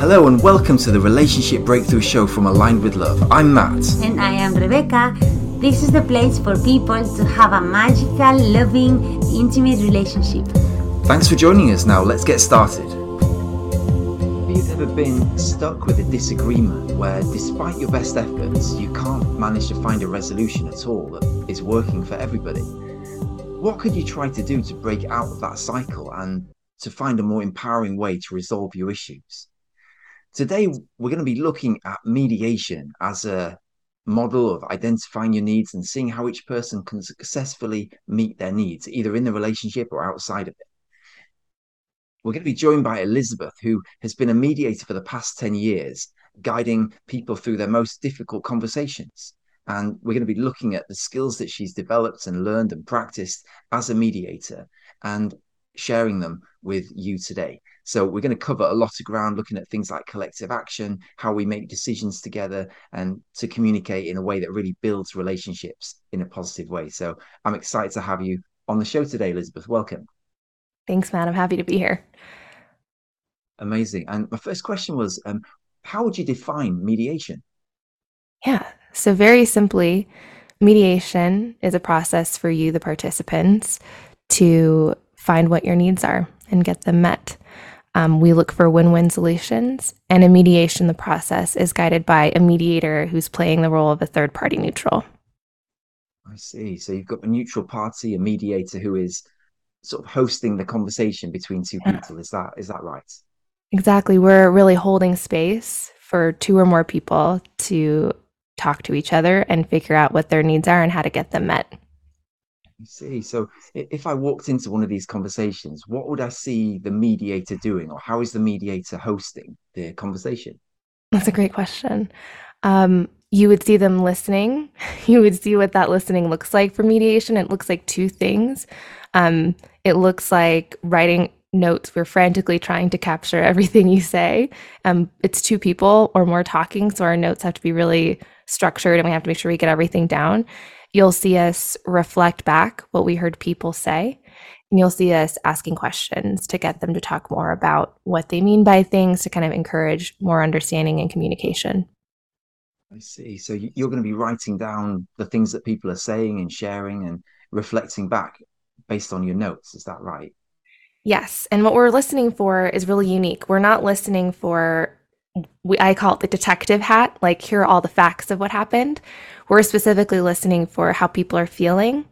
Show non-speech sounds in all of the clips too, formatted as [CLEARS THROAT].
Hello and welcome to the Relationship Breakthrough Show from Aligned with Love. I'm Matt. And I am Rebecca. This is the place for people to have a magical, loving, intimate relationship. Thanks for joining us. Now, let's get started. Have you ever been stuck with a disagreement where, despite your best efforts, you can't manage to find a resolution at all that is working for everybody? What could you try to do to break out of that cycle and to find a more empowering way to resolve your issues? Today, we're going to be looking at mediation as a model of identifying your needs and seeing how each person can successfully meet their needs, either in the relationship or outside of it. We're going to be joined by Elizabeth, who has been a mediator for the past 10 years, guiding people through their most difficult conversations. And we're going to be looking at the skills that she's developed and learned and practiced as a mediator and sharing them with you today. So we're going to cover a lot of ground looking at things like collective action, how we make decisions together, and to communicate in a way that really builds relationships in a positive way. So I'm excited to have you on the show today, Elizabeth. Welcome. Thanks, Matt. I'm happy to be here. Amazing. And my first question was um, how would you define mediation? Yeah. So, very simply, mediation is a process for you, the participants, to find what your needs are and get them met. Um, we look for win win solutions, and in mediation, the process is guided by a mediator who's playing the role of a third party neutral. I see. So, you've got a neutral party, a mediator who is sort of hosting the conversation between two yeah. people. Is that is that right? Exactly. We're really holding space for two or more people to talk to each other and figure out what their needs are and how to get them met. I see. So if I walked into one of these conversations, what would I see the mediator doing, or how is the mediator hosting the conversation? That's a great question. Um, you would see them listening. [LAUGHS] You would see what that listening looks like for mediation. It looks like two things. Um, it looks like writing notes. We're frantically trying to capture everything you say. Um, it's two people or more talking, so our notes have to be really structured and we have to make sure we get everything down. You'll see us reflect back what we heard people say. And you'll see us asking questions to get them to talk more about what they mean by things to kind of encourage more understanding and communication. I see. So you're going to be writing down the things that people are saying and sharing and reflecting back based on your notes. Is that right? Yes. And what we're listening for is really unique. We're not listening for we, I call it the detective hat, like here are all the facts of what happened. We're specifically listening for how people are feeling,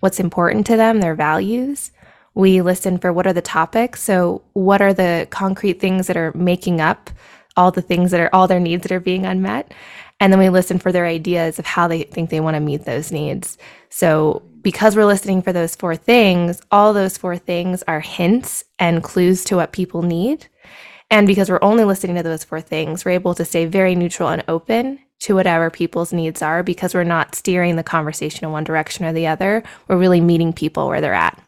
what's important to them, their values. We listen for what are the topics. So, what are the concrete things that are making up all the things that are all their needs that are being unmet? And then we listen for their ideas of how they think they want to meet those needs. So, because we're listening for those four things, all those four things are hints and clues to what people need. And because we're only listening to those four things, we're able to stay very neutral and open to whatever people's needs are because we're not steering the conversation in one direction or the other. We're really meeting people where they're at.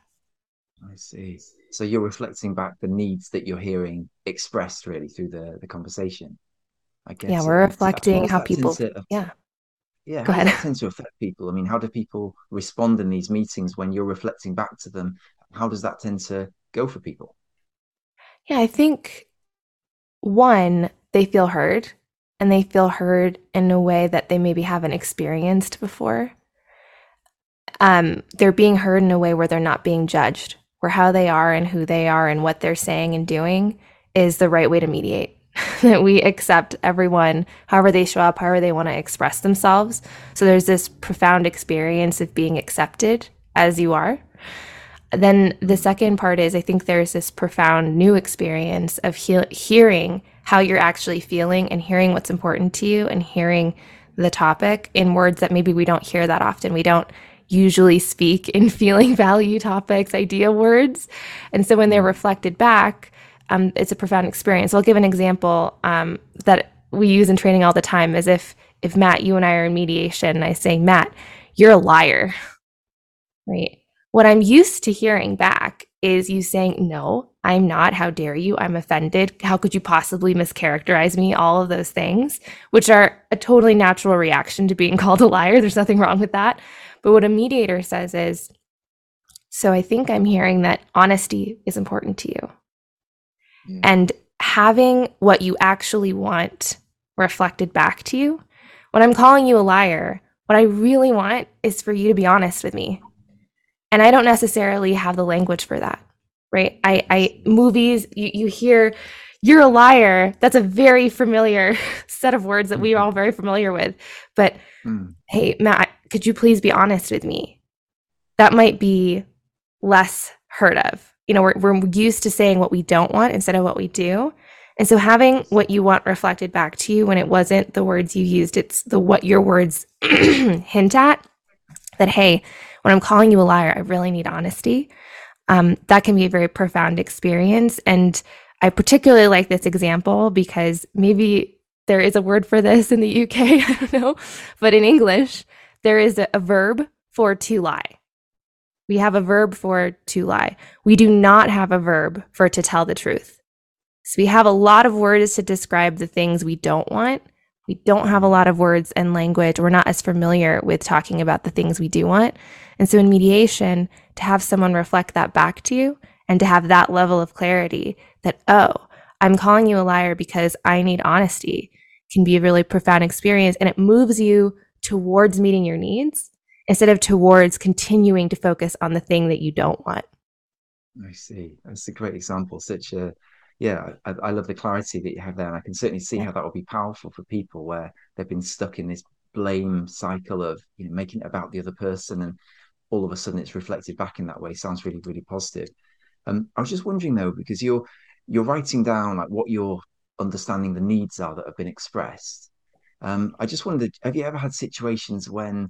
I see. So you're reflecting back the needs that you're hearing expressed really through the, the conversation. I guess. Yeah, we're reflecting how people. Yeah. Yeah. Go ahead. How tend to affect people? I mean, how do people respond in these meetings when you're reflecting back to them? How does that tend to go for people? Yeah, I think one, they feel heard and they feel heard in a way that they maybe haven't experienced before. Um, they're being heard in a way where they're not being judged, where how they are and who they are and what they're saying and doing is the right way to mediate. [LAUGHS] that we accept everyone however they show up, however they want to express themselves. So there's this profound experience of being accepted as you are. Then the second part is I think there's this profound new experience of he- hearing how you're actually feeling and hearing what's important to you and hearing the topic in words that maybe we don't hear that often. We don't usually speak in [LAUGHS] feeling value topics, idea words. And so when they're reflected back, um, it's a profound experience. I'll give an example um, that we use in training all the time as if if Matt, you and I are in mediation, and I say, Matt, you're a liar. Right. What I'm used to hearing back is you saying, No, I'm not. How dare you? I'm offended. How could you possibly mischaracterize me? All of those things, which are a totally natural reaction to being [LAUGHS] called a liar. There's nothing wrong with that. But what a mediator says is, So I think I'm hearing that honesty is important to you. Mm. And having what you actually want reflected back to you. When I'm calling you a liar, what I really want is for you to be honest with me. And I don't necessarily have the language for that, right? I, I movies, you, you hear, you're a liar. That's a very familiar [LAUGHS] set of words that we're all very familiar with. But mm. hey, Matt, could you please be honest with me? That might be less heard of. You know, we're, we're used to saying what we don't want instead of what we do. And so having what you want reflected back to you when it wasn't the words you used, it's the what your words [CLEARS THROAT] hint at that, hey, when I'm calling you a liar, I really need honesty. Um, that can be a very profound experience. And I particularly like this example because maybe there is a word for this in the UK, [LAUGHS] I don't know, but in English, there is a, a verb for to lie. We have a verb for to lie. We do not have a verb for to tell the truth. So we have a lot of words to describe the things we don't want. We don't have a lot of words and language. We're not as familiar with talking about the things we do want. And so in mediation, to have someone reflect that back to you and to have that level of clarity that, oh, I'm calling you a liar because I need honesty can be a really profound experience. And it moves you towards meeting your needs instead of towards continuing to focus on the thing that you don't want. I see. That's a great example. Such a yeah, I, I, love the clarity that you have there, and I can certainly see how that will be powerful for people where they've been stuck in this blame cycle of you know making it about the other person, and all of a sudden it's reflected back in that way. Sounds really, really positive. Um, I was just wondering though, because you're you're writing down like what you're understanding the needs are that have been expressed. Um, I just wondered, have you ever had situations when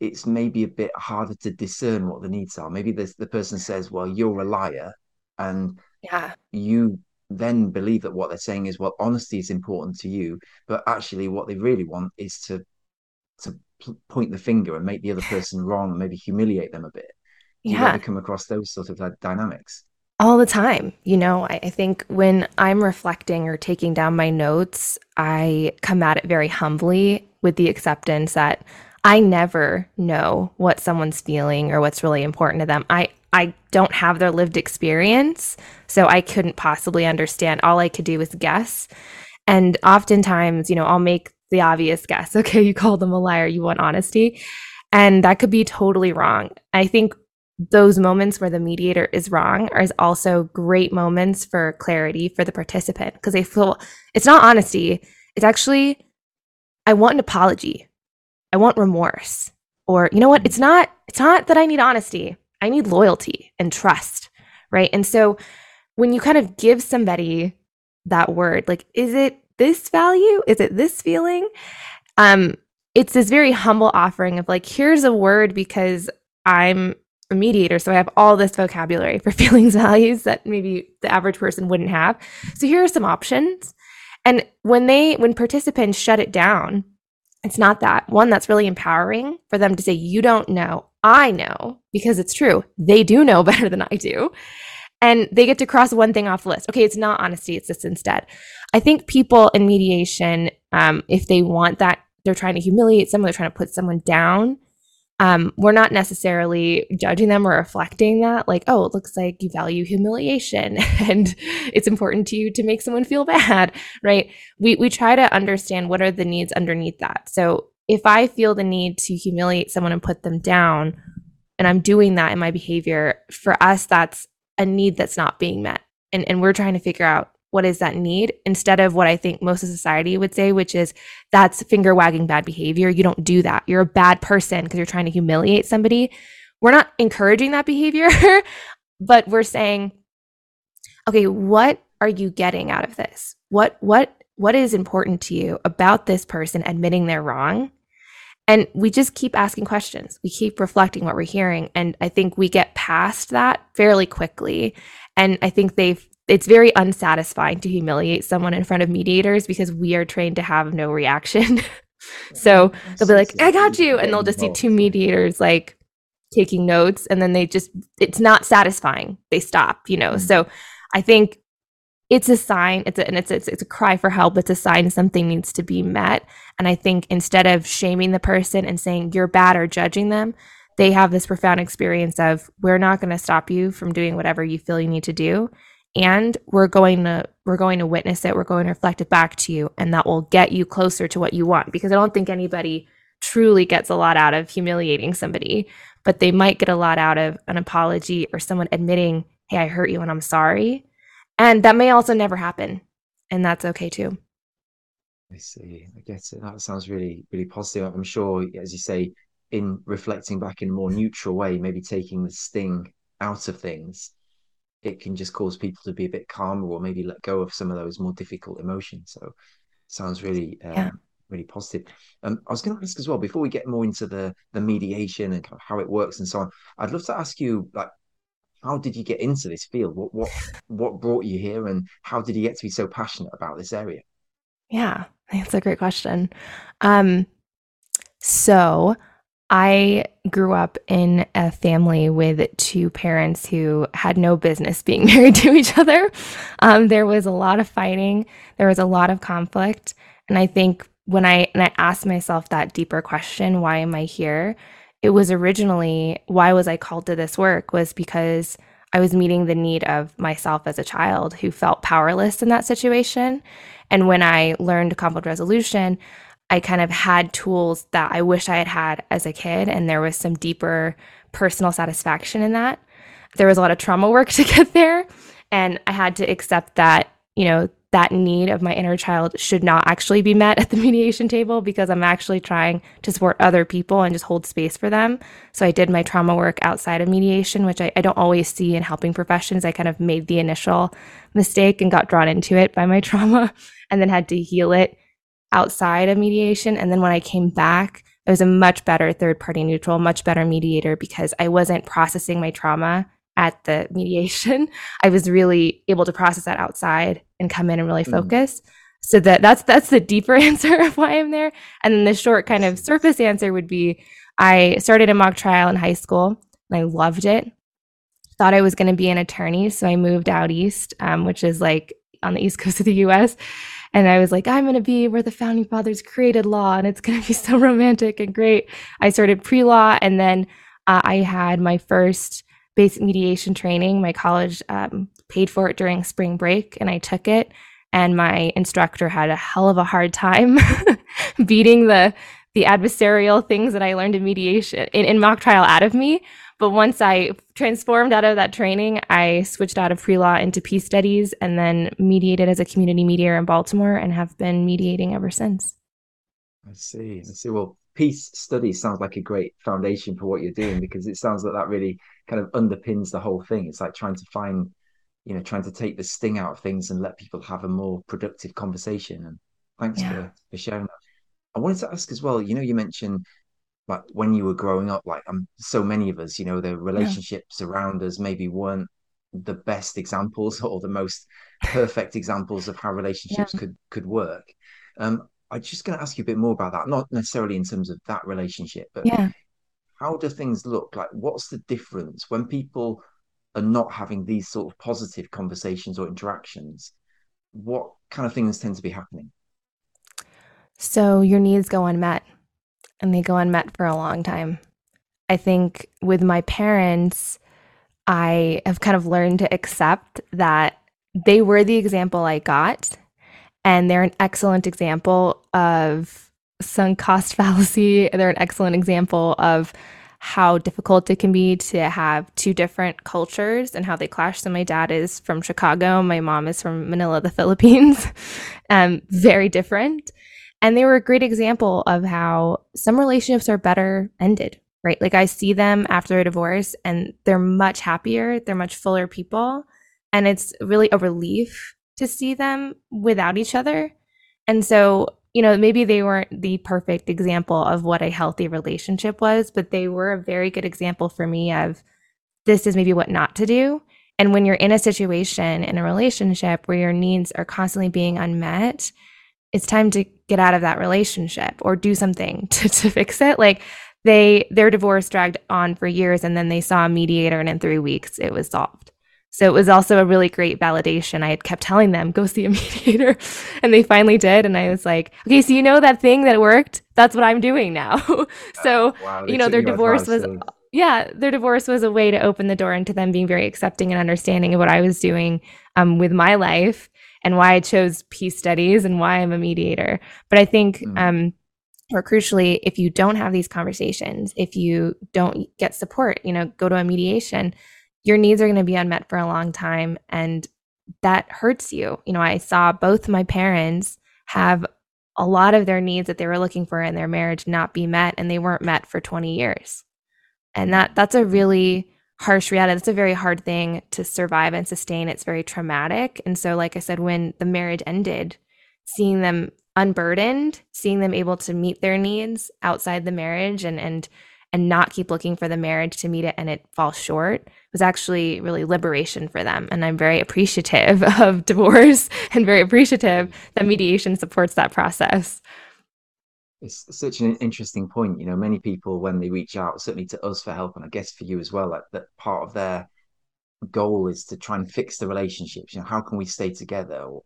it's maybe a bit harder to discern what the needs are? Maybe the person says, "Well, you're a liar," and yeah, you then believe that what they're saying is well honesty is important to you but actually what they really want is to to point the finger and make the other [LAUGHS] person wrong and maybe humiliate them a bit Do yeah. you come across those sort of dynamics all the time you know I, I think when i'm reflecting or taking down my notes i come at it very humbly with the acceptance that I never know what someone's feeling or what's really important to them. I I don't have their lived experience, so I couldn't possibly understand. All I could do was guess. And oftentimes, you know, I'll make the obvious guess. [LAUGHS] Okay, you call them a liar, you want honesty. And that could be totally wrong. I think those moments where the mediator is wrong are also great moments for clarity for the participant because they feel it's not honesty. It's actually, I want an apology. I want remorse. Or, you know what? It's not, it's not that I need honesty. I need loyalty and trust, right? And so when you kind of give somebody that word, like, is it this value? Is it this feeling? Um, it's this very humble offering of like, here's a word because I'm a mediator, so I have all this vocabulary for [LAUGHS] feelings values that maybe the average person wouldn't have. So here are some options. And when they when participants shut it down, it's not that. One that's really empowering for them to say, You don't know. I know because it's true. They do know [LAUGHS] better than I do. And they get to cross one thing off the list. Okay, it's not honesty, it's this instead. I think people in mediation, um, if they want that, they're trying to humiliate someone, they're trying to put someone down. Um, we're not necessarily judging them or reflecting that, like, oh, it looks like you value humiliation [LAUGHS] and it's important to you to make someone feel bad, right? We we try to understand what are the needs underneath that. So if I feel the need to humiliate someone and put them down, and I'm doing that in my behavior, for us, that's a need that's not being met. And, and we're trying to figure out what is that need instead of what I think most of society would say, which is that's finger wagging bad behavior. You don't do that. You're a bad person because you're trying to humiliate somebody. We're not encouraging that behavior, [LAUGHS] but we're saying, okay, what are you getting out of this? What what what is important to you about this person admitting they're wrong and we just keep asking questions. We keep reflecting what we're hearing. And I think we get past that fairly quickly. And I think they've, it's very unsatisfying to humiliate someone in front of mediators because we are trained to have no reaction. [LAUGHS] so they'll be like, I got you. And they'll just see two mediators like taking notes. And then they just, it's not satisfying. They stop, you know? Mm-hmm. So I think it's a sign it's a, and it's, it's it's a cry for help. It's a sign something needs to be met. And i think instead of shaming the person and saying you're bad or judging them they have this profound experience of we're not going to stop you from doing whatever you feel you need to do. And we're going to we're going to witness it. We're going to reflect it back to you. And that will get you closer to what you want. Because i don't think anybody truly gets a lot out of humiliating somebody. But they might get a lot out of an apology or someone admitting hey i hurt you and i'm sorry and that may also never happen and that's okay too i see i get it that sounds really really positive i'm sure as you say in reflecting back in a more neutral way maybe taking the sting out of things it can just cause people to be a bit calmer or maybe let go of some of those more difficult emotions. So sounds really um, yeah. really positive. Um, I was going to ask as well before we get more into the the mediation and kind of how it works and so on. I'd love to ask you like how did you get into this field? What what what brought you here, and how did you get to be so passionate about this area? Yeah, that's a great question. Um, so I grew up in a family with two parents who had no business being [LAUGHS] married to each other. Um, there was a lot of fighting, there was a lot of conflict. And I think when I, and I asked myself that deeper question, why am I here? It was originally, why was I called to this work? Was because I was meeting the need of myself as a child who felt powerless in that situation. And when I learned conflict resolution, I kind of had tools that I wish I had had as a kid, and there was some deeper personal satisfaction in that. There was a lot of trauma work [LAUGHS] to get there, and I had to accept that, you know, that need of my inner child should not actually be met [LAUGHS] at the mediation table because I'm actually trying to support other people and just hold space for them. So I did my trauma work outside of mediation, which I, I don't always see in helping professions. I kind of made the initial mistake and got drawn into it by my [LAUGHS] trauma and then had to heal it outside of mediation. And then when I came back, I was a much better third party neutral, much better mediator because I wasn't processing my trauma at the mediation. I was really able to process that outside and come in and really mm. focus. Mm. So that that's that's the deeper [LAUGHS] answer of why I'm there. And then the short kind of surface answer would be I started a mock trial in high school and I loved it. Thought I was going to be an attorney, so I moved out east, um, which is like on the east [LAUGHS] coast of the U.S. And I was like, I'm going to be where the founding fathers created law and it's going to be so [LAUGHS] romantic and great. I started pre law and then uh, I had my first basic mediation training. My college um, paid for it during spring break and I took it. And my instructor had a hell of a hard time [LAUGHS] beating the the adversarial things that I learned in mediation in, in mock trial out of me. But once I transformed out of that training, I switched out of pre law into peace studies and then mediated as a community mediator in Baltimore and have been mediating ever since. I see. I see. Well, peace studies sounds like a great foundation for what you're doing because it sounds like that really kind of underpins the whole thing. It's like trying to find, you know, trying to take the sting out of things and let people have a more productive conversation. And thanks yeah. for, for sharing that. I wanted to ask as well, you know, you mentioned like when you were growing up, like um, so many of us, you know, the relationships yeah. around us maybe weren't the best examples [LAUGHS] or the most perfect examples of how relationships yeah. could could work. Um, I'm just going to ask you a bit more about that, not necessarily in terms of that relationship, but yeah. how do things look? Like, what's the difference when people are not having these sort of positive conversations or interactions? What kind of things tend to be happening? So your needs go unmet and they go unmet for a long time. I think with my parents, I have kind of learned to accept that they were the example I got, and they're an excellent example of sunk cost [LAUGHS] fallacy. They're an excellent example of how difficult it can be to have two different cultures and how they clash. So my dad is from Chicago, my mom is from Manila, the [LAUGHS] Philippines. um, very different. And they were a great example of how some relationships are better ended, right? Like I see them after a divorce and they're much happier, they're much fuller people. And it's really a relief to see them without each other. And so, you know, maybe they weren't the perfect example of what a healthy relationship was, but they were a very good example for me of this is maybe what not to do. And when you're in a situation in a relationship where your needs are constantly being unmet, it's time to get out of that relationship or do something [LAUGHS] to, to fix it. Like they their divorce dragged on for years and then they saw a mediator and in three weeks it was solved. So it was also a really great validation. I had kept telling them, go see a [LAUGHS] mediator. And they finally did. And I was like, okay, so you know that thing that worked? That's what I'm doing now. [LAUGHS] so, wow, you know, their divorce was, yeah, their divorce was a way to open the door into them being very accepting and understanding of what I was doing um, with my life and why I chose peace studies and why I'm a mediator. But I think, mm. um, or crucially, if you don't have these conversations, if you don't get support, you know, go to a mediation, your needs are going to be unmet for a long time. And that hurts you. You know, I saw both my parents have a lot of their needs that they were looking for in their marriage not be met and they weren't met for 20 years. And that that's a really harsh reality. That's a very hard thing to survive and sustain. It's very traumatic. And so like I said when the marriage ended, seeing them unburdened, seeing them able to meet their needs outside the marriage and and and not keep looking for the marriage to meet it and it falls short was actually really liberation for them. And I'm very appreciative [LAUGHS] of divorce and very appreciative that mediation supports that process. It's such an interesting point. You know, many people, when they reach out, certainly to us for help, and I guess for you as well, like that part of their goal is to try and fix the relationships. You know, how can we stay together? Or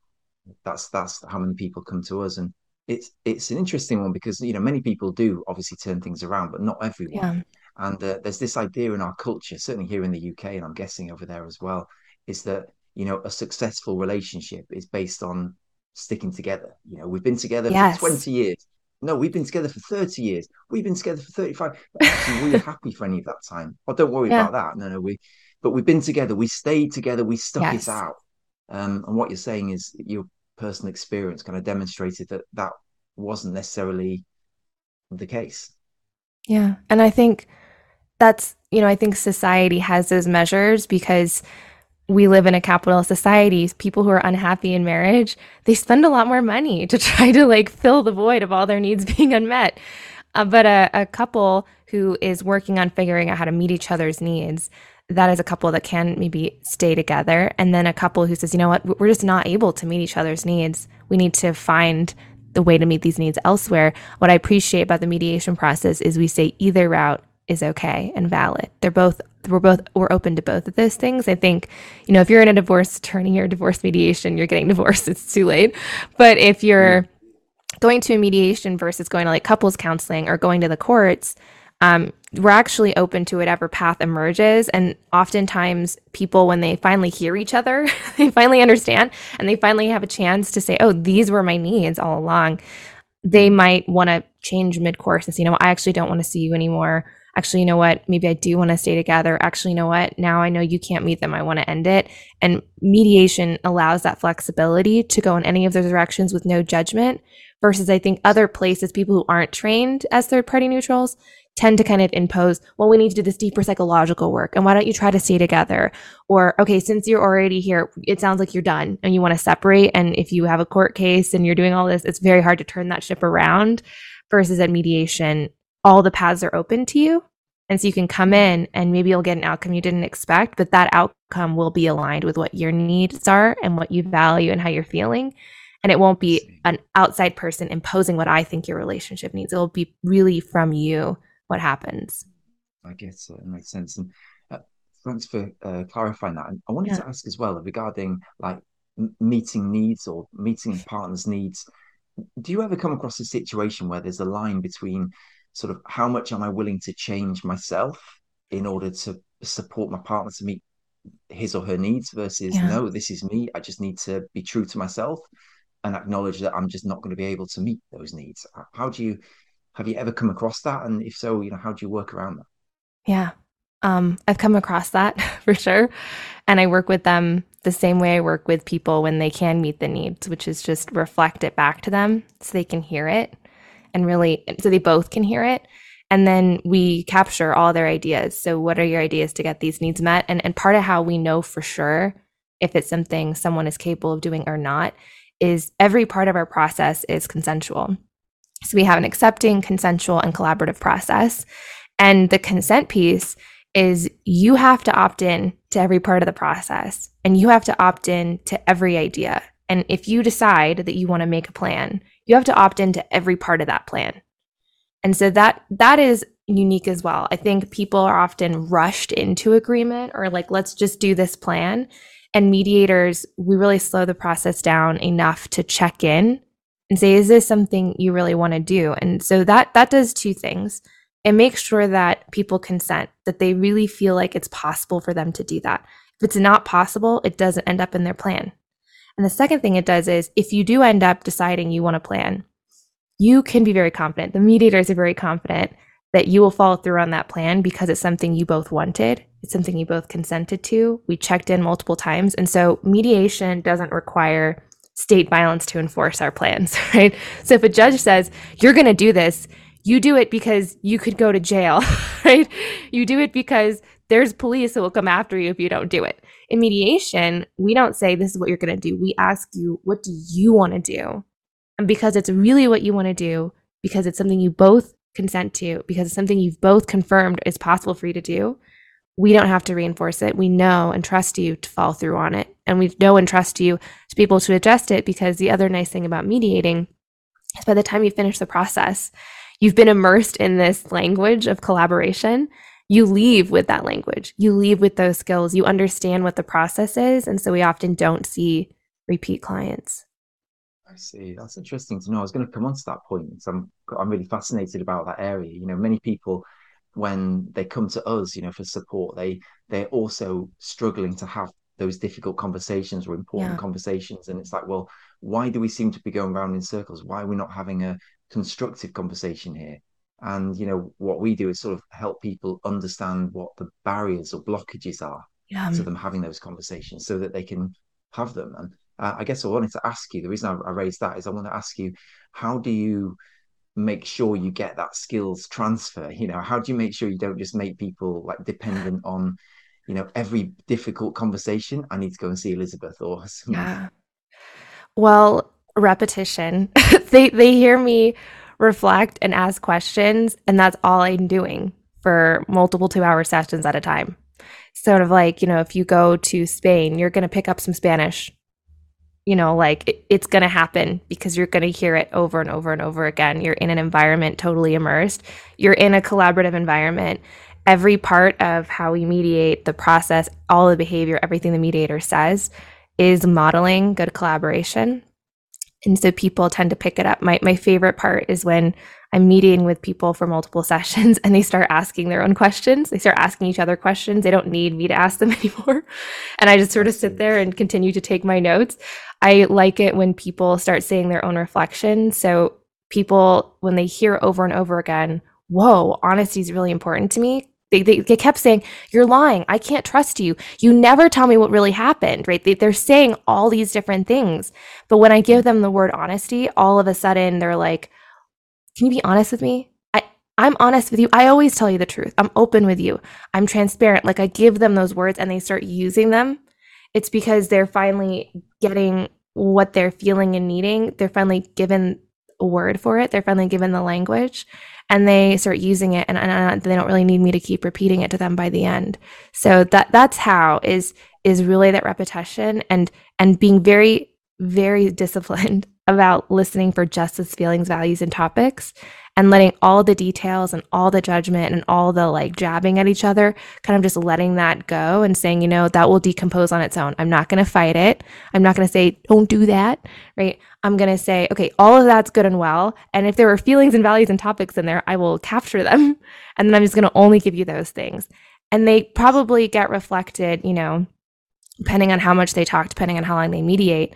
that's that's how many people come to us. And it's it's an interesting one because you know many people do obviously turn things around, but not everyone. Yeah. And uh, there's this idea in our culture, certainly here in the UK, and I'm guessing over there as well, is that you know a successful relationship is based on sticking together. You know, we've been together yes. for 20 years. No, we've been together for 30 years. We've been together for 35. But actually, we're [LAUGHS] happy for any of that time. Oh, don't worry yeah. about that. No, no, we, but we've been together. We stayed together. We stuck yes. it out. Um, and what you're saying is your personal experience kind of demonstrated that that wasn't necessarily the case. Yeah. And I think that's, you know, I think society has those measures because we live in a capitalist society. People who are unhappy in marriage, they spend a lot more money to [LAUGHS] try to like fill the void of all their needs being unmet. Uh, but a, a couple who is working on figuring out how to meet each other's needs, that is a couple that can maybe stay together. And then a couple who says, you know what, we're just not able to meet each other's needs. We need to find the way to meet these needs elsewhere. What I appreciate about the mediation process is we say either route is okay and valid. They're both we're both we're open to both of those things. I think, you know, if you're in a divorce attorney or divorce mediation, you're getting [LAUGHS] divorced, it's too late. But if you're going to a mediation versus going to like couples counseling or going to the courts, um, we're actually open to whatever path emerges. And oftentimes, people, when they finally hear each other, [LAUGHS] they finally understand and they finally have a chance to say, Oh, these were my needs all along. They mm-hmm. might want to change mid course and say, You know, I actually don't want to see you anymore. Actually, you know what? Maybe I do want to stay together. Actually, you know what? Now I know you can't meet them. I want to end it. And mediation allows that flexibility to go in any of those directions with no judgment versus I think other places, people who aren't trained as third party neutrals tend to kind of impose, well, we need to do this deeper psychological work. And why don't you try to stay together? Or, okay, since you're already here, it sounds like you're done and you want to separate. And if you have a court case and you're doing all this, it's very hard to turn that ship around versus at mediation, all the paths are open to you. And so you can come in and maybe you'll get an outcome you didn't expect, but that outcome will be aligned with what your needs are and what you value and how you're feeling. And it won't be an outside person imposing what I think your relationship needs. It'll be really from you what happens. I guess it makes sense. And uh, thanks for uh, clarifying that. And I wanted yeah. to ask as well regarding like m- meeting needs or meeting partners' needs. Do you ever come across a situation where there's a line between sort of how much am I willing to change myself in order to support my partner to meet his or her needs versus yeah. no, this is me. I just need to be true to myself and acknowledge that I'm just not going to be able to meet those needs. How do you have you ever come across that? And if so, you know, how do you work around that? Yeah. Um, I've come across that [LAUGHS] for sure. And I work with them the same way I work with people when they can meet the needs, which is just reflect it back to them so they can hear it and really, so they both can hear it. And then we capture all their ideas. So, what are your ideas to get these needs met? And, and part of how we know for sure if it's something someone is capable of doing or not is every part of our process is consensual. So we have an accepting, consensual, and collaborative process. And the consent piece is you have to opt in to every part of the process and you have to opt in to every idea. And if you decide that you want to make a plan, you have to opt into every part of that plan. And so that that is unique as well. I think people are often rushed into agreement or like let's just do this plan. And mediators, we really slow the process down enough to check in and say is this something you really want to do and so that that does two things and make sure that people consent, that they really feel like it's possible for them to do that. If it's not possible, it doesn't end up in their plan. And the second thing it does is if you do end up deciding you want to plan, you can be very confident. The mediators are very confident that you will follow through on that plan because it's something you both wanted. It's something you both consented to. We checked in multiple times. And so mediation doesn't require state violence to enforce our plans, [LAUGHS] right? So if a judge says, you're going to do this, you do it because you could go to jail, [LAUGHS] right? You do it because there's police that will come after you if you don't do it. In mediation, we don't say this is what you're going to do. We ask you, what do you want to do? And because it's really what you want to do, because it's something you both consent to, because it's something you've both confirmed is possible for you to do, we don't have to reinforce it. We know and trust you to follow through on it. And we know and trust you to be able to adjust it because the other nice thing about mediating is by the time you finish the process, you've been immersed in this language of collaboration. You leave with that language, you leave with those skills, you understand what the process is. And so we often don't see repeat clients. I see. That's interesting to know. I was going to come on to that point. So I'm I'm really fascinated about that area. You know, many people when they come to us, you know, for support, they they're also struggling to have those difficult conversations or important yeah. conversations. And it's like, well, why do we seem to be going around in circles? Why are we not having a constructive conversation here? And you know, what we do is sort of help people understand what the barriers or blockages are yeah. to them having those conversations so that they can have them. And uh, I guess I wanted to ask you the reason I, I raised that is I want to ask you how do you make sure you get that skills transfer you know? How do you make sure you don't just make people like dependent on you know every difficult conversation? I need to go and see elizabeth or [LAUGHS] something. yeah. Well repetition. [LAUGHS] They they hear me reflect and ask questions and that's all i'm doing for multiple two hour sessions at a time. Sort of like you know if you go to spain you're going to pick up some spanish you know, like it, it's going to happen because you're going to hear it over and over and over again. You're in an environment totally immersed. You're in a collaborative environment. Every part of how we mediate the process, all the behavior, everything the mediator says is modeling good collaboration. And so people tend to pick it up. My my favorite part is when I'm meeting with people for multiple [LAUGHS] sessions and they start asking their own questions. They start asking each other questions. They don't need me to ask them [LAUGHS] anymore. And I just sort of sit there and continue to take my notes. I like it when people start saying their own reflections. So people, when they hear over and over again, whoa, honesty is really important to me. They, they, they, kept saying, You're lying. I can't trust you. You never tell me what really happened, right? They, they're saying all these different things. But when I give mm. them the word honesty, all of a sudden they're like, can you be honest with me? I, I'm honest with you. I always tell you the truth. I'm open with you. I'm transparent. Like I give them those words and they start using them. It's because they're finally getting what they're feeling and needing. They're finally given a word for it. They're finally given the language and they start using it and, and, they don't really need me to keep repeating it to them by the end. So that that's how is is really that repetition and and being very very [LAUGHS] disciplined about listening for justice, feelings, values, and topics and letting all the details and all the judgment and all the like jabbing at each other, kind of just letting that go and saying, you know, that will decompose on its own. I'm not going to fight it. I'm not going to say, don't do that, right? I'm going to say, okay, all of that's good and well. And if there are feelings and values and topics in there, I will capture them. [LAUGHS] And then I'm just going to only give you those things. And they probably get reflected, you know, depending on how much they talk, depending on how long they mediate.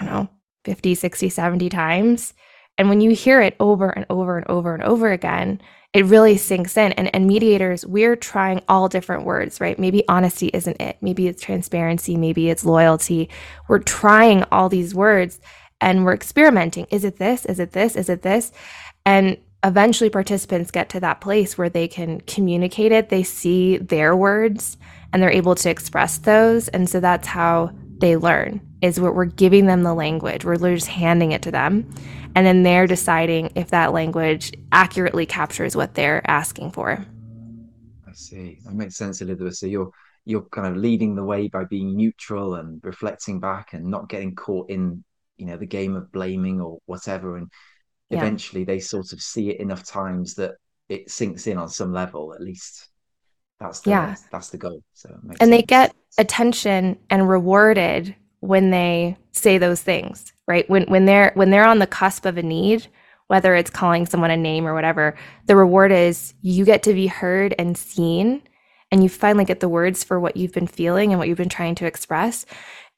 I don't know, 50, 60, 70 times. And when you hear it over and over and over and over again, it really sinks in. And, and mediators, we're trying all different words, right? Maybe honesty isn't it. Maybe it's transparency. Maybe it's loyalty. We're trying all these words and we're experimenting. Is it this? Is it this? Is it this? And eventually participants get to that place where they can communicate it. They see their words and they're able to express those. And so that's how they learn is what we're giving them the language. We're just handing it to them. And then they're deciding if that language accurately captures what they're asking for. I see. That makes sense, Elizabeth. So you're you're kind of leading the way by being neutral and reflecting back and not getting caught in, you know, the game of blaming or whatever. And yeah. eventually they sort of see it enough times that it sinks in on some level, at least. That's the yeah. that's the goal. So and sense. they get attention and rewarded when they say those things, right? When when they're when they're on the cusp of a need, whether it's calling someone a name or whatever, the reward is you get to be heard and seen and you finally get the words for what you've been feeling and what you've been trying to express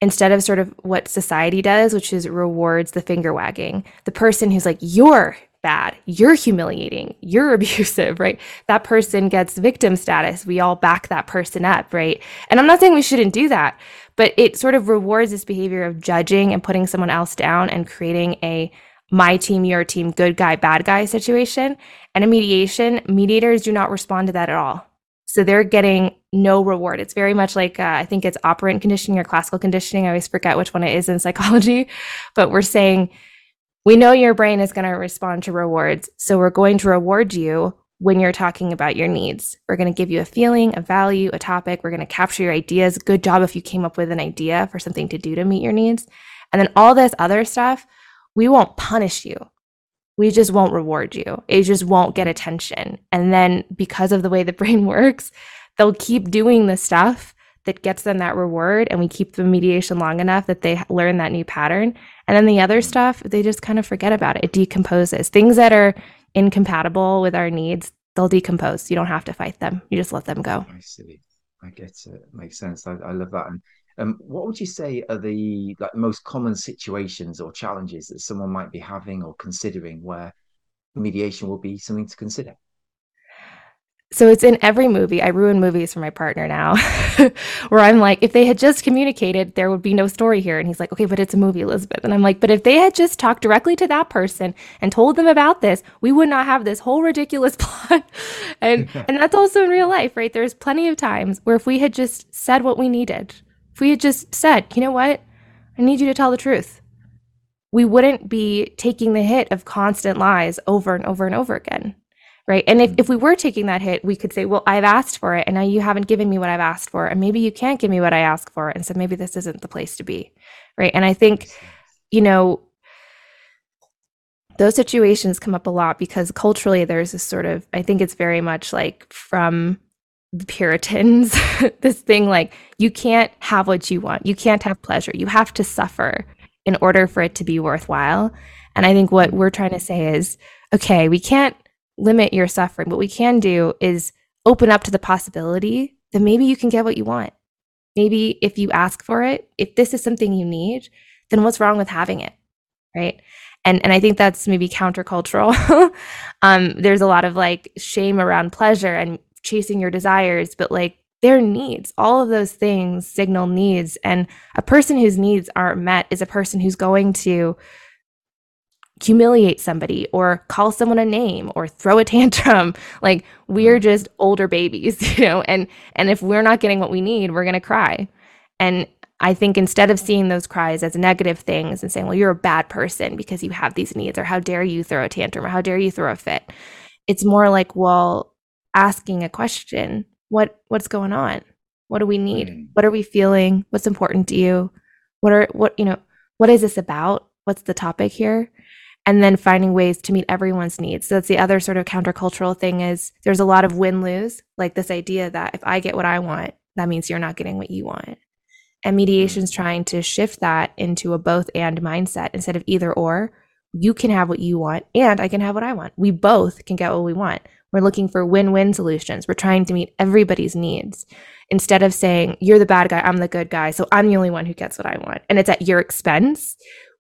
instead of sort of what society does, which is rewards the finger wagging. The person who's like, you're bad, you're humiliating, you're [LAUGHS] abusive, right? That person gets victim status. We all back that person up, right? And I'm not saying we shouldn't do that, but it sort of rewards this behavior of judging and putting someone else down and creating a my team, your team, good guy, bad guy situation. And in mediation, mediators do not respond to that at all. So they're getting no reward. It's very much like uh, I think it's operant conditioning or classical conditioning. I always forget which one it is in psychology, [LAUGHS] but we're saying we know your brain is going to respond to rewards. So we're going to reward you when you're talking about your needs. We're going to give you a feeling, a value, a topic. We're going to capture your ideas. Good job if you came up with an idea for something to do to meet your needs. And then all this other stuff, we won't punish you we just won't reward you. It just won't get attention. And then because of the way the [LAUGHS] brain works, they'll keep doing the stuff that gets them that reward and we keep the mediation long enough that they learn that new pattern. And then the other stuff, they just kind of forget about it. It decomposes. Things that are incompatible with our needs, they'll decompose. You don't have to fight them. You just let them go. I see. I get it. Makes sense. I, I love that. And um, what would you say are the like most common situations or challenges that someone might be having or considering where mediation will be something to consider? So it's in every movie. I ruin movies for my partner now, [LAUGHS] where I'm like, if they had just communicated, there would be no story here. And he's like, okay, but it's a movie, Elizabeth. And I'm like, but if they had just talked directly to that person and told them about this, we would not have this whole ridiculous [LAUGHS] plot. and [LAUGHS] and that's also in real life, right? There's plenty of times where if we had just said what we needed, if we had just said, you know what? I need you to tell the truth. We wouldn't be taking the hit of constant lies over and over and over again. Right. And if, if we were taking that hit, we could say, well, I've asked for it and now you haven't given me what I've asked for. And maybe you can't give me what I ask for. And so maybe this isn't the place to be. Right. And I think, you know, those situations come up a lot because culturally there's this sort of, I think it's very much like from the Puritans, [LAUGHS] this thing like you can't have what you want. You can't have pleasure. You have to suffer in order for it to be worthwhile. And I think what we're trying to say is okay, we can't limit your suffering. What we can do is open up to the possibility that maybe you can get what you want. Maybe if you ask for it, if this is something you need, then what's wrong with having it? Right. And, and I think that's maybe countercultural. [LAUGHS] um, there's a lot of like shame around pleasure and chasing your desires, but like their needs, all of those things signal needs. And a person whose needs aren't met is a person who's going to humiliate somebody or call someone a name or throw a tantrum. [LAUGHS] Like we're just older babies [LAUGHS] you know and and if we're not getting what we need we're going to cry. And i think instead of seeing those cries as negative things and saying well you're a bad person because you have these needs or how dare you throw a tantrum or how dare you throw a fit it's more like well asking a question. What what's going on? What do we need? Mm. what are we feeling? What's important to you? What are what you know what is this about? What's the topic here and then finding ways to meet everyone's needs so that's the other sort of countercultural thing is there's a lot of win-lose like this idea that if i get what i want that means you're not getting what you want and mediation's mm. trying to shift that into a both and mindset instead of either or you can have what you want and i can have what i want we both can get what we want we're looking for win win solutions. We're trying to meet everybody's needs instead of saying, you're the bad guy, I'm the good guy, so I'm the only one who gets what I want. And it's at your expense.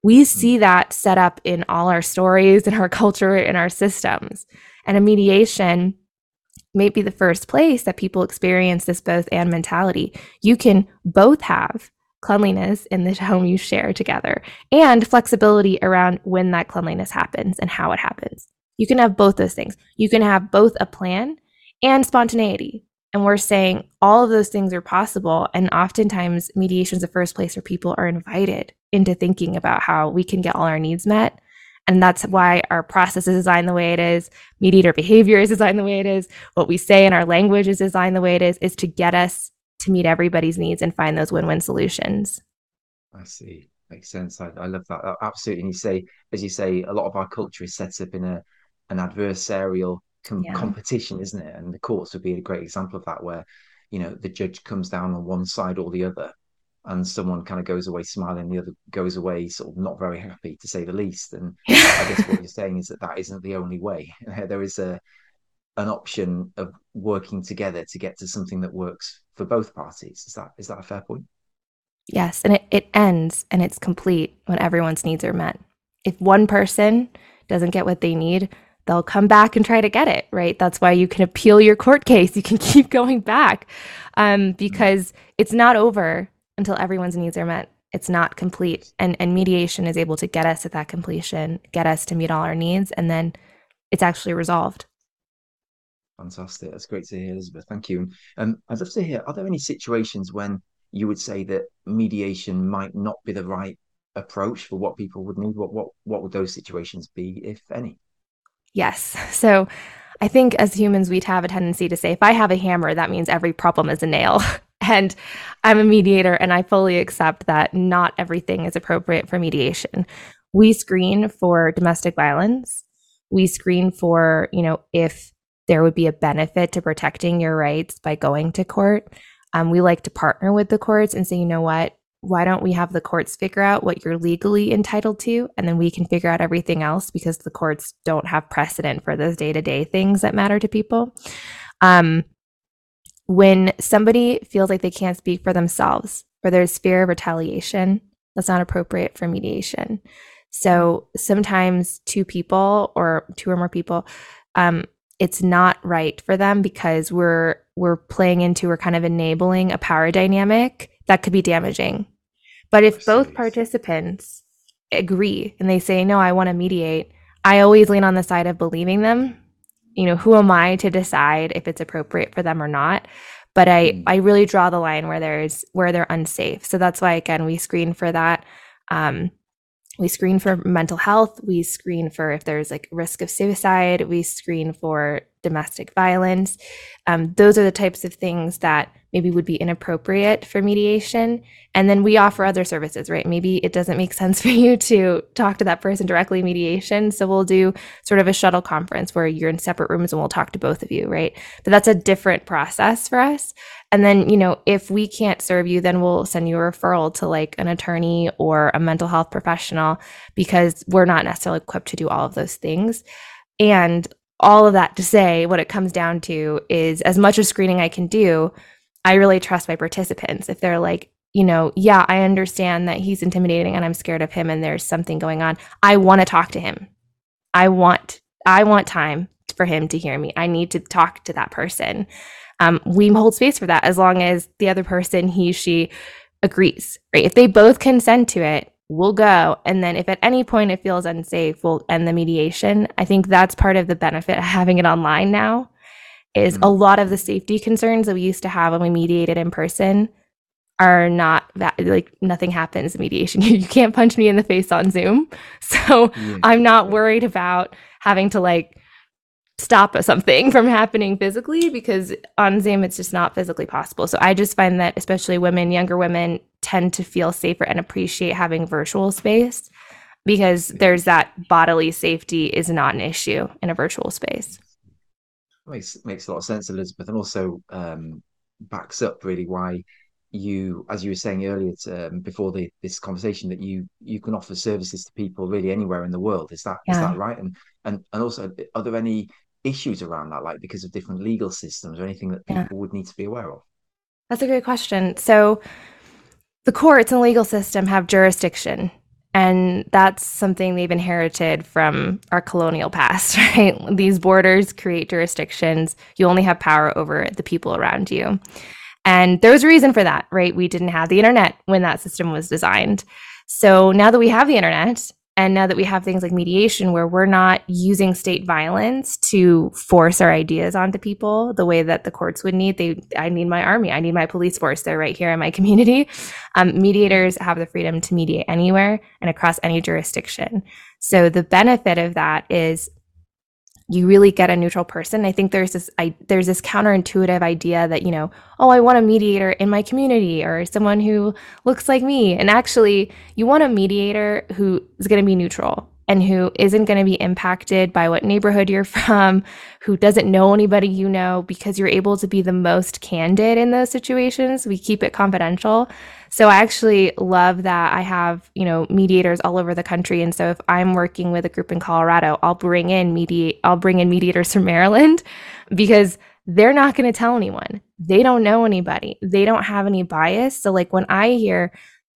We see that set up in all our stories, in our [LAUGHS] culture, in our systems. And a mediation may be the first place that people experience this both and mentality. You can both have cleanliness in the [LAUGHS] home you share together and flexibility around when that cleanliness happens and how it happens. You can have both those things. You can have both a plan and spontaneity. And we're saying all of those things are possible. And oftentimes, mediation is the first place where people are invited into thinking about how we can get all our needs met. And that's why our process is designed the way it is. Mediator behavior is designed the way it is. What we say in our language is designed the way it is, is to get us to meet everybody's needs and find those win win solutions. I see. Makes sense. I, I love that. Absolutely. And you say, as you say, a lot of our culture is set up in a an adversarial com- yeah. competition, isn't it? And the courts would be a great example of that, where you know the judge comes down on one side or the other. and someone kind of goes away smiling, the other goes away sort of not very happy, to say the least. And [LAUGHS] I guess what you're saying is that that isn't the only way. [LAUGHS] there is a an option of working together to get to something that works for both parties. Is that is that a fair point? Yes, and it, it ends and it's complete when everyone's needs are met. If one person doesn't get what they need, they'll come back and try to get it, right? That's why you can appeal your court case. You can [LAUGHS] keep going back um, because it's not over until everyone's needs are met. It's not complete. And, and mediation is able to get us at that completion, get us to meet all our needs, and then it's actually resolved. Fantastic. That's great to hear, Elizabeth. Thank you. Um, I'd love to hear are there any situations when you would say that mediation might not be the right approach for what people would need? What, what, what would those situations be, if any? Yes. [LAUGHS] So I think as humans, we'd have a tendency to say, if I have a hammer, that means every problem is a nail. [LAUGHS] And I'm a mediator, and I fully accept that not everything is appropriate for mediation. We screen for domestic violence. We screen for, you know, if there would be a benefit to protecting your rights by going to court. Um, we like to partner with the courts and say, you know what, why don't we have the courts figure out what you're legally entitled to? And then we can figure out everything else because the courts don't have precedent for those day-to-day things that matter to people. Um, when somebody feels like they can't speak for themselves or there's fear of retaliation that's not appropriate for mediation. So sometimes two people or two or more people um, it's not right for them because we're we're playing into we're kind of enabling a power dynamic that could be damaging. But if both participants agree and they say, no, I want to mediate, I always lean on the side of believing them. You know, who am I to decide if it's appropriate for them or not? But I, mm. I really draw the line where there's where they're unsafe. So that's why again we screen for that. Um, we screen for mental health. We screen for if there's like risk of suicide. We screen for domestic violence. Um, those are the types of things that maybe would be inappropriate for mediation. And then we offer other services, right? Maybe it doesn't make [LAUGHS] sense for you to talk to that person directly mediation. So we'll do sort of a shuttle conference where you're in separate rooms and we'll talk to both of you, right? But that's a different process for us. And then, you know, if we can't serve you, then we'll send you a referral to like an attorney or a mental health professional because we're not necessarily equipped to do all of those things. And all of that to say, what it comes down to is as much of screening I can do, I really trust my participants. If they're like, you know, yeah, I understand that he's intimidating and I'm scared of him and there's something going on. I want to talk to him. I want I want time for him to hear me. I need to talk to that person. Um, we hold space for that as long as the other person, he, she, agrees. Right? If they both consent to it, we'll go. And then if at any point it feels unsafe, we'll end the mediation. I think that's part of the benefit of having it online now is mm-hmm. a lot of the safety concerns that we used to have when we mediated in person are not that like nothing happens in mediation. [LAUGHS] you can't punch me in the face on Zoom. [LAUGHS] So yeah. I'm not worried about having to like stop something [LAUGHS] from happening physically because on Zoom it's just not physically possible. So I just find that especially women, younger women tend to feel safer and appreciate having virtual space because there's that bodily safety is not an issue in a virtual space makes makes a lot of sense, Elizabeth, and also um, backs up really why you, as you were saying earlier to, um, before the, this conversation, that you you can offer services to people really anywhere in the world. Is that yeah. is that right? And and and also, are there any issues around that, like because of different legal systems or anything that people yeah. would need to be aware of? That's a great question. So, the courts and legal system have jurisdiction and that's something they've inherited from our colonial past, [LAUGHS] right? These borders create jurisdictions. You only have power over the people around you. And there was a reason for that, right? We didn't have the internet when that system was designed. So now that we have the internet, and now that we have things like mediation where we're not using state violence to force our ideas onto people the way that the courts would need, they I need my army, I need my police force. They're right here in my [LAUGHS] community. Um, mediators have the freedom to mediate anywhere and across any jurisdiction. So the benefit of that is you really get a neutral person. I think there's this I, there's this counterintuitive idea that you know, oh, I want a mediator in my community or someone who looks like me. And actually, you want a mediator who is going to be neutral and who isn't going to be impacted by what neighborhood you're [LAUGHS] from, who doesn't know anybody you know because you're able to be the most candid in those situations. We keep it confidential. So I actually love that I have, you know, mediators all over the country. And so if I'm working with a group in Colorado, I'll bring in mediate I'll bring in mediators [LAUGHS] from Maryland because they're not going to tell anyone. They don't know anybody. They don't have any bias. So like when I hear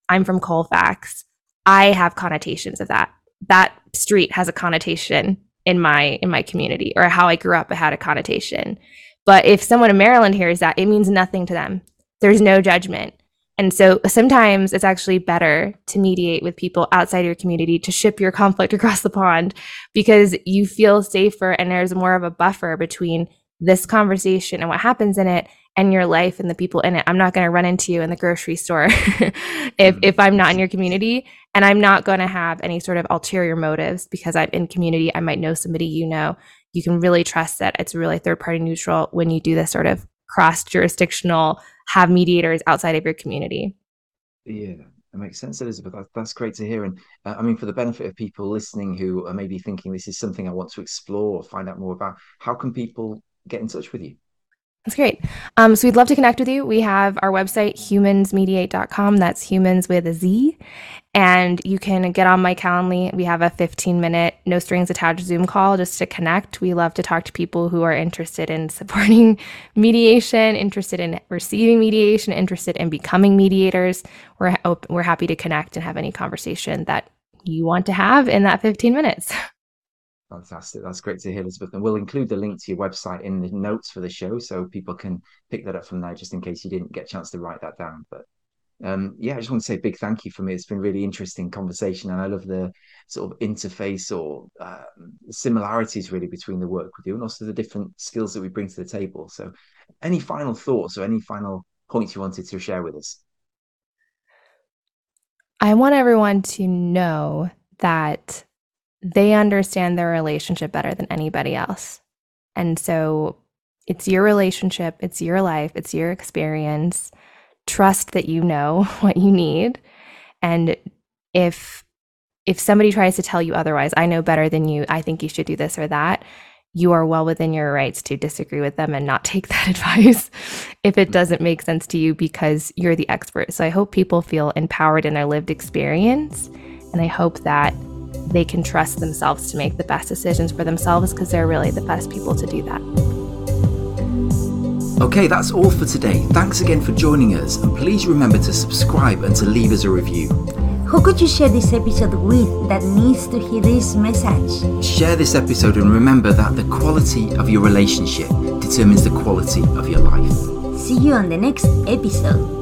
I'm from Colfax, I have connotations of that. That street has a connotation in my in my community or how I grew up it had a connotation. But if someone in Maryland hears that, it means nothing to them. There's no judgment. And so sometimes it's actually better to mediate with people outside your community to ship your conflict [LAUGHS] across the pond because you feel safer and there's more of a buffer between this conversation and what happens in it and your life and the people in it. I'm not going to run into you in the grocery store [LAUGHS] if mm-hmm. if I'm not in your community and I'm not going to have any sort of ulterior motives because I'm in community. I might know somebody you know. You can really trust that it's really third party neutral when you do this sort of cross jurisdictional have mediators outside of your community. Yeah, that makes sense, Elizabeth. That's great to hear. And uh, I mean, for the benefit of people listening who are maybe thinking this is something I want to explore or find out more about, how can people get in touch with you? That's great. Um, so we'd love to connect with you. We have our website, humanzmediate.com. That's humans with a Z. And you can get on my Calendly. We have a 15 minute, no strings attached Zoom call just to connect. We love to talk to people who are interested in supporting [LAUGHS] mediation, interested in receiving mediation, interested in becoming mediators. We're, we're happy to connect and have any conversation that you want to have in that 15 minutes. [LAUGHS] Fantastic. That's great to hear, Elizabeth. And we'll include the link to your website in the notes for the show so people can pick that up from there just in case you didn't get a chance to write that down. But um, yeah, I just want to say a big thank you for me. It's been really interesting conversation, and I love the sort of interface or uh, similarities really between the work we do and also the different skills that we bring to the table. So, any final thoughts or any final points you wanted to share with us? I want everyone to know that they understand their relationship better than anybody else. And so it's your relationship, it's your life, it's your experience. Trust that you know [LAUGHS] what you need. And if if somebody tries to tell you otherwise, I know better than you, I think you should do this or that, you are well within your rights to disagree with them and not [LAUGHS] take that advice if it mm. doesn't make sense to you because you're the expert. So I hope people feel empowered in their lived experience. And I hope that they can trust themselves to make the best decisions for themselves because they're really the best people to do that. Okay, that's all for today. Thanks again for joining us, and please remember to subscribe and to leave us a review. Who could you share this episode with that needs to hear this message? Share this episode and remember that the quality of your relationship determines the quality of your life. See you on the next episode.